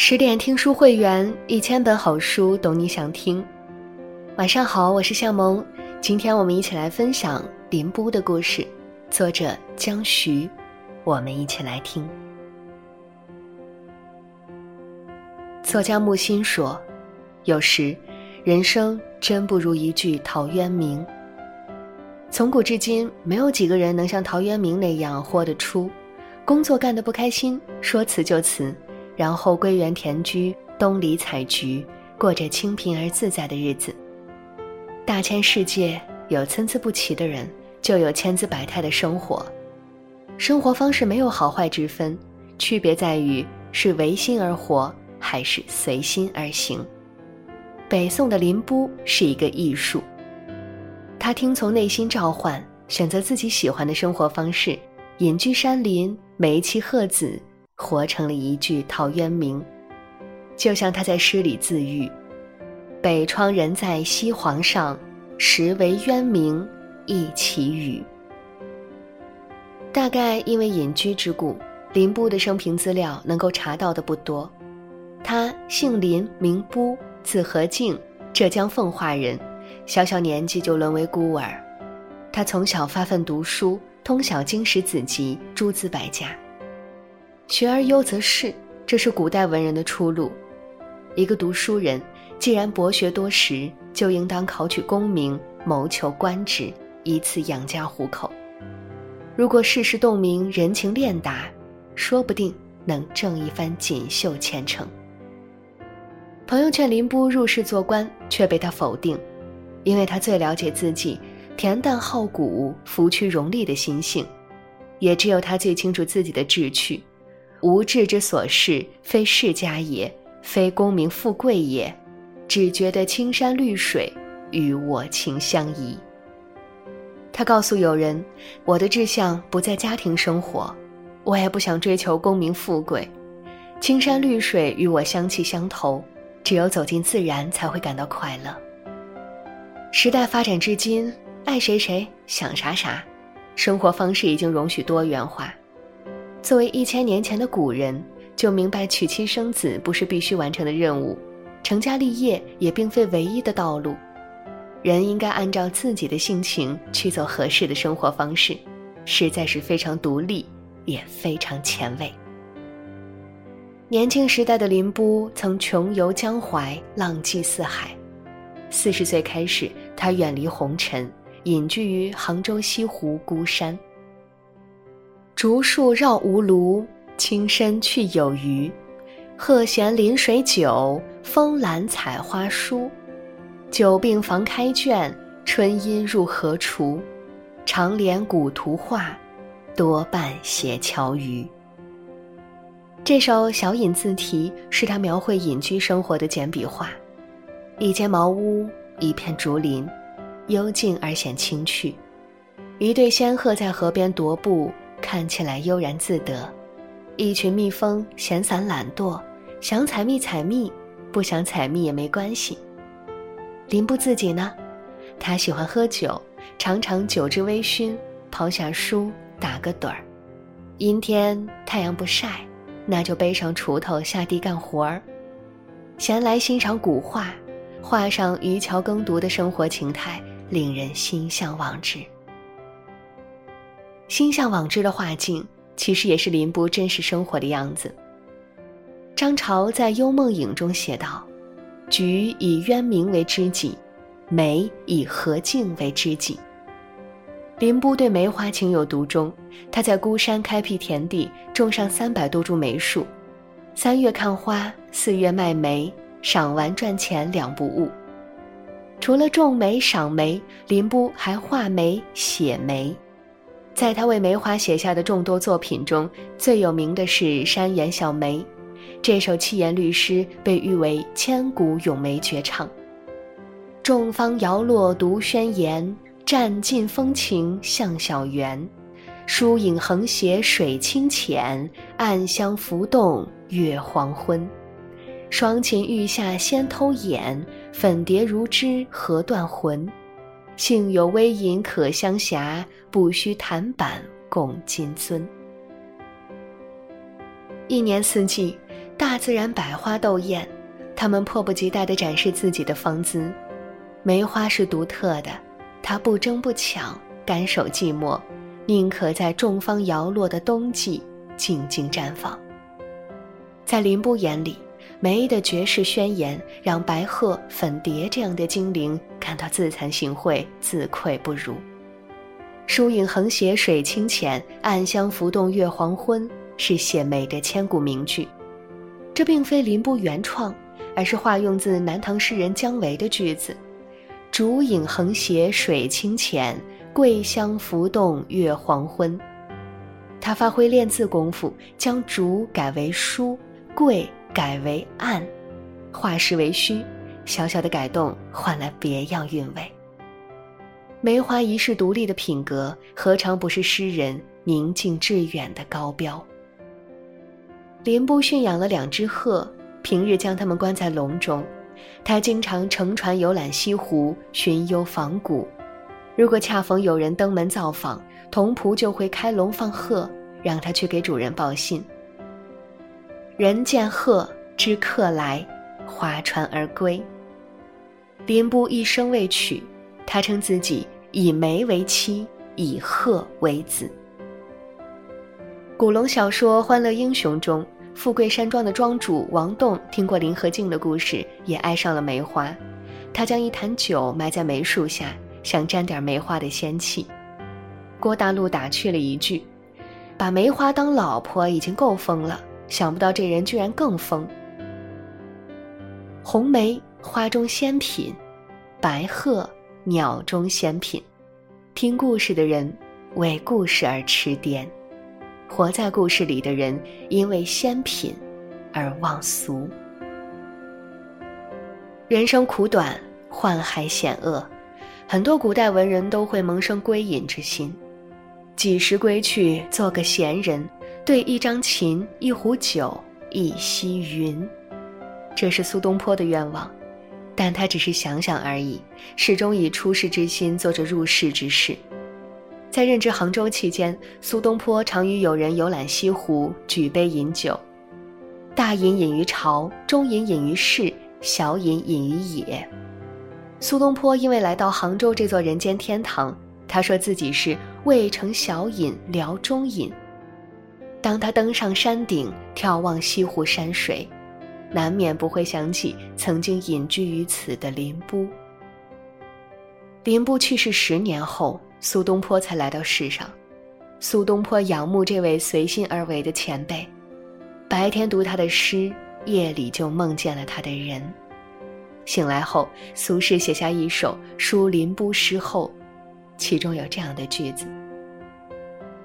十点听书会员，一千本好书，懂你想听。晚上好，我是向萌，今天我们一起来分享林波的故事，作者江徐，我们一起来听。作家木心说：“有时，人生真不如一句陶渊明。从古至今，没有几个人能像陶渊明那样活得出，工作干得不开心，说辞就辞。”然后归园田居，东篱采菊，过着清贫而自在的日子。大千世界有参差不齐的人，就有千姿百态的生活。生活方式没有好坏之分，区别在于是唯心而活，还是随心而行。北宋的林逋是一个艺术，他听从内心召唤，选择自己喜欢的生活方式，隐居山林，梅妻鹤子。活成了一句陶渊明，就像他在诗里自喻：“北窗人在西皇上，实为渊明一奇语。”大概因为隐居之故，林波的生平资料能够查到的不多。他姓林，名波，字和敬，浙江奉化人，小小年纪就沦为孤儿。他从小发奋读书，通晓经史子集，诸子百家。学而优则仕，这是古代文人的出路。一个读书人，既然博学多识，就应当考取功名，谋求官职，以此养家糊口。如果世事洞明，人情练达，说不定能挣一番锦绣前程。朋友劝林波入仕做官，却被他否定，因为他最了解自己恬淡好古、浮屈荣利的心性，也只有他最清楚自己的志趣。无志之所事，非世家也，非功名富贵也，只觉得青山绿水与我情相宜。他告诉友人：“我的志向不在家庭生活，我也不想追求功名富贵，青山绿水与我相气相投，只有走进自然才会感到快乐。”时代发展至今，爱谁谁，想啥啥，生活方式已经容许多元化。作为一千年前的古人，就明白娶妻生子不是必须完成的任务，成家立业也并非唯一的道路。人应该按照自己的性情去走合适的生活方式，实在是非常独立，也非常前卫。年轻时代的林波曾穷游江淮，浪迹四海。四十岁开始，他远离红尘，隐居于杭州西湖孤山。竹树绕吴庐，青深去有余。鹤闲临水酒，风懒采花书。久病房开卷，春阴入河厨。长联古图画，多半写樵渔。这首小隐自题是他描绘隐居生活的简笔画。一间茅屋，一片竹林，幽静而显清趣。一对仙鹤在河边踱步。看起来悠然自得，一群蜜蜂闲散懒惰，想采蜜采蜜，不想采蜜也没关系。林布自己呢，他喜欢喝酒，常常酒至微醺，抛下书打个盹儿。阴天太阳不晒，那就背上锄头下地干活儿。闲来欣赏古画，画上渔樵耕读的生活情态，令人心向往之。心向往之的画境，其实也是林波真实生活的样子。张潮在《幽梦影》中写道：“菊以渊明为知己，梅以和静为知己。”林波对梅花情有独钟，他在孤山开辟田地，种上三百多株梅树，三月看花，四月卖梅，赏玩赚钱两不误。除了种梅、赏梅，林波还画梅、写梅。在他为梅花写下的众多作品中，最有名的是《山园小梅》，这首七言律诗被誉为千古咏梅绝唱。众芳摇落独宣妍，占尽风情向小园。疏影横斜水清浅，暗香浮动月黄昏。双琴欲下先偷眼，粉蝶如织何断魂。幸有微吟可相狎，不须檀板共金樽。一年四季，大自然百花斗艳，它们迫不及待地展示自己的芳姿。梅花是独特的，它不争不抢，甘守寂寞，宁可在众芳摇落的冬季静静绽放。在林布眼里，梅的绝世宣言让白鹤、粉蝶这样的精灵感到自惭形秽、自愧不如。疏影横斜水清浅，暗香浮动月黄昏，是写梅的千古名句。这并非林布原创，而是化用自南唐诗人姜维的句子：“竹影横斜水清浅，桂香浮动月黄昏。”他发挥练字功夫，将竹改为书，桂改为暗，化实为虚，小小的改动换来别样韵味。梅花一世独立的品格，何尝不是诗人宁静致远的高标？林布驯养了两只鹤，平日将它们关在笼中。他经常乘船游览西湖，寻幽访古。如果恰逢有人登门造访，童仆就会开笼放鹤，让他去给主人报信。人见鹤，知客来，划船而归。林布一生未娶，他称自己以梅为妻，以鹤为子。古龙小说《欢乐英雄》中，富贵山庄的庄主王栋听过林和靖的故事，也爱上了梅花。他将一坛酒埋在梅树下，想沾点梅花的仙气。郭大陆打趣了一句：“把梅花当老婆已经够疯了，想不到这人居然更疯。”红梅花中仙品，白鹤鸟中仙品。听故事的人为故事而痴癫。活在故事里的人，因为仙品而忘俗。人生苦短，宦海险恶，很多古代文人都会萌生归隐之心，几时归去，做个闲人，对一张琴、一壶酒、一溪云。这是苏东坡的愿望，但他只是想想而已，始终以出世之心做着入世之事。在任职杭州期间，苏东坡常与友人游览西湖，举杯饮酒。大饮饮于朝，中饮饮于市，小饮饮于野。苏东坡因为来到杭州这座人间天堂，他说自己是未成小饮聊中饮。当他登上山顶，眺望西湖山水，难免不会想起曾经隐居于此的林波。林波去世十年后。苏东坡才来到世上，苏东坡仰慕这位随心而为的前辈，白天读他的诗，夜里就梦见了他的人。醒来后，苏轼写下一首《书林布诗后》，其中有这样的句子：“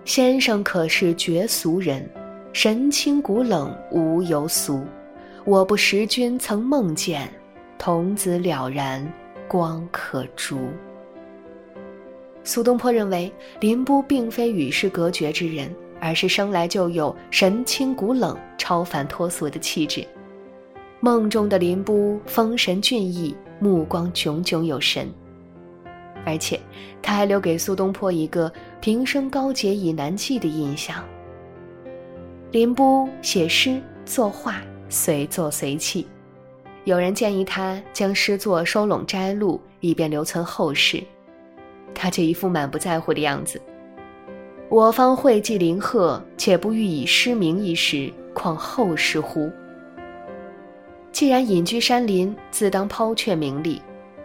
先生可是绝俗人，神清古冷无由俗。我不识君曾梦见，童子了然光可烛。”苏东坡认为林波并非与世隔绝之人，而是生来就有神清古冷、超凡脱俗的气质。梦中的林波风神俊逸，目光炯炯有神。而且，他还留给苏东坡一个平生高洁已难记的印象。林波写诗作画随作随弃，有人建议他将诗作收拢摘录，以便留存后世。他却一副满不在乎的样子。我方会寄林鹤，且不欲以诗名一时，况后世乎？既然隐居山林，自当抛却名利；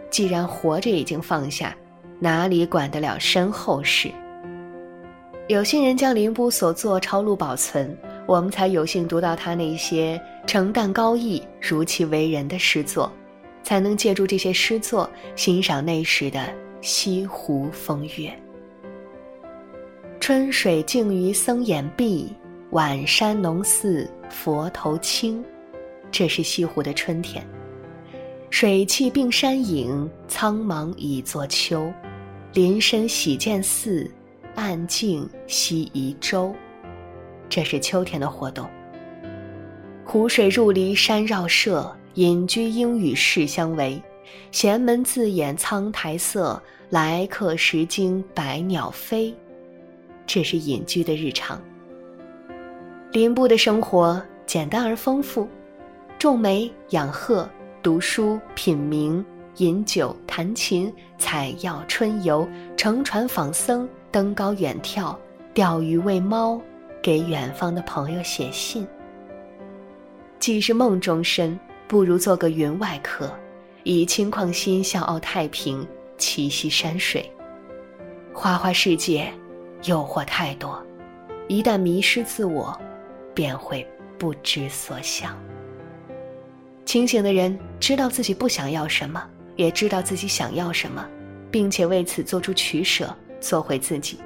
既然活着已经放下，哪里管得了身后事？有心人将林布所作抄录保存，我们才有幸读到他那些澄淡高义、如其为人的诗作，才能借助这些诗作欣赏那时的。西湖风月，春水静于僧眼碧，晚山浓似佛头青。这是西湖的春天，水气并山影，苍茫已作秋。林深喜见寺，暗静西移舟。这是秋天的活动。湖水入离山绕舍，隐居应与世相违。闲门自掩苍苔色，来客时惊百鸟飞。这是隐居的日常。林布的生活简单而丰富，种梅、养鹤、读书、品茗、饮酒、弹琴、采药、春游、乘船访僧、登高远眺、钓鱼、喂猫，给远方的朋友写信。既是梦中身，不如做个云外客，以轻旷心笑傲太平，栖息山水。花花世界，诱惑太多，一旦迷失自我，便会不知所向。清醒的人知道自己不想要什么，也知道自己想要什么，并且为此做出取舍，做回自己。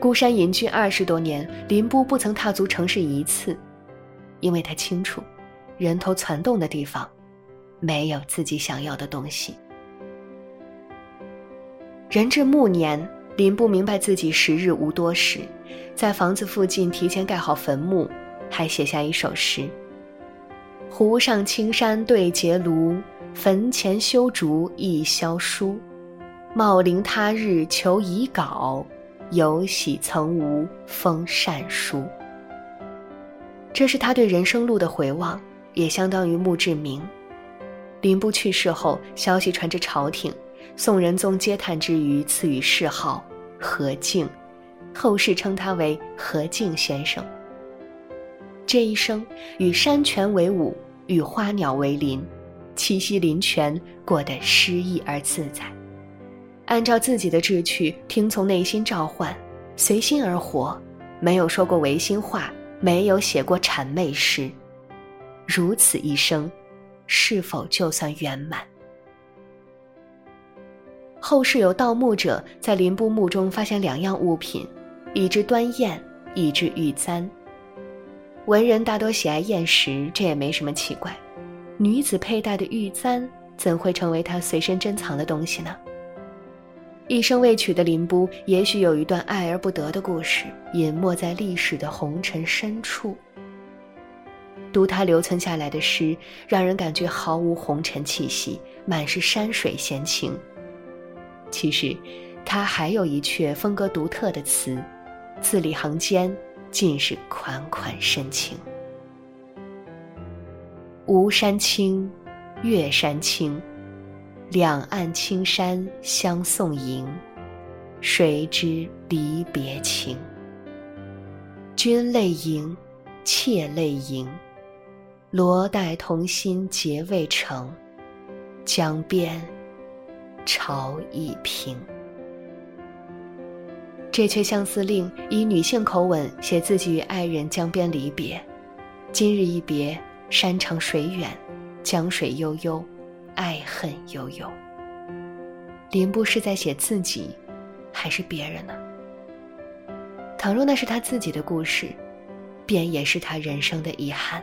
孤山隐居二十多年，林波不曾踏足城市一次，因为他清楚，人头攒动的地方，没有自己想要的东西。人至暮年，林不明白自己时日无多时，在房子附近提前盖好坟墓，还写下一首诗。湖上青山对结庐，坟前修竹一萧疏。茂陵他日求遗稿，有喜曾无封善书。这是他对人生路的回望，也相当于墓志铭。林布去世后，消息传至朝廷，宋仁宗嗟叹之余，赐予谥号何敬，后世称他为何敬先生。这一生与山泉为伍，与花鸟为邻，栖息林泉，过得诗意而自在。按照自己的志趣，听从内心召唤，随心而活，没有说过违心话，没有写过谄媚诗。如此一生，是否就算圆满？后世有盗墓者在林布墓中发现两样物品：一只端砚，一只玉簪。文人大多喜爱砚石，这也没什么奇怪。女子佩戴的玉簪怎会成为她随身珍藏的东西呢？一生未娶的林波，也许有一段爱而不得的故事，隐没在历史的红尘深处。读他留存下来的诗，让人感觉毫无红尘气息，满是山水闲情。其实，他还有一阙风格独特的词，字里行间。尽是款款深情。吴山青，岳山青，两岸青山相送迎。谁知离别情？君泪盈，妾泪盈。罗带同心结未成，江边潮已平。这阙相思令以女性口吻写自己与爱人江边离别，今日一别，山长水远，江水悠悠，爱恨悠悠。林布是在写自己，还是别人呢？倘若那是他自己的故事，便也是他人生的遗憾。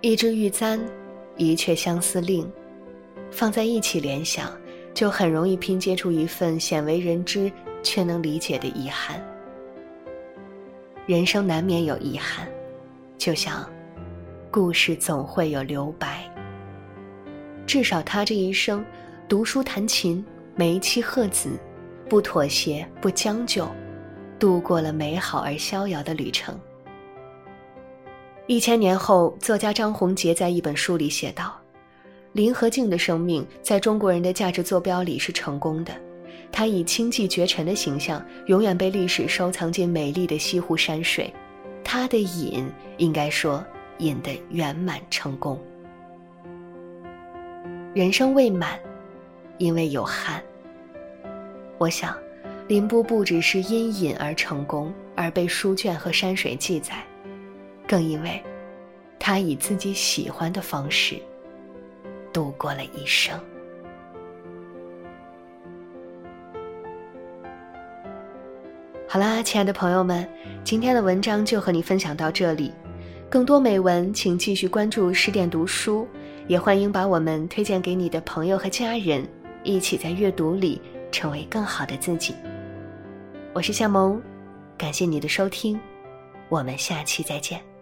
一支玉簪，一阙相思令，放在一起联想，就很容易拼接出一份鲜为人知。却能理解的遗憾。人生难免有遗憾，就像故事总会有留白。至少他这一生，读书弹琴，梅妻鹤子，不妥协，不将就，度过了美好而逍遥的旅程。一千年后，作家张宏杰在一本书里写道：“林和靖的生命，在中国人的价值坐标里是成功的。”他以清寂绝尘的形象，永远被历史收藏进美丽的西湖山水。他的隐，应该说隐得圆满成功。人生未满，因为有憾。我想，林波不只是因隐而成功，而被书卷和山水记载，更因为，他以自己喜欢的方式，度过了一生。好啦，亲爱的朋友们，今天的文章就和你分享到这里。更多美文，请继续关注十点读书，也欢迎把我们推荐给你的朋友和家人，一起在阅读里成为更好的自己。我是夏萌，感谢你的收听，我们下期再见。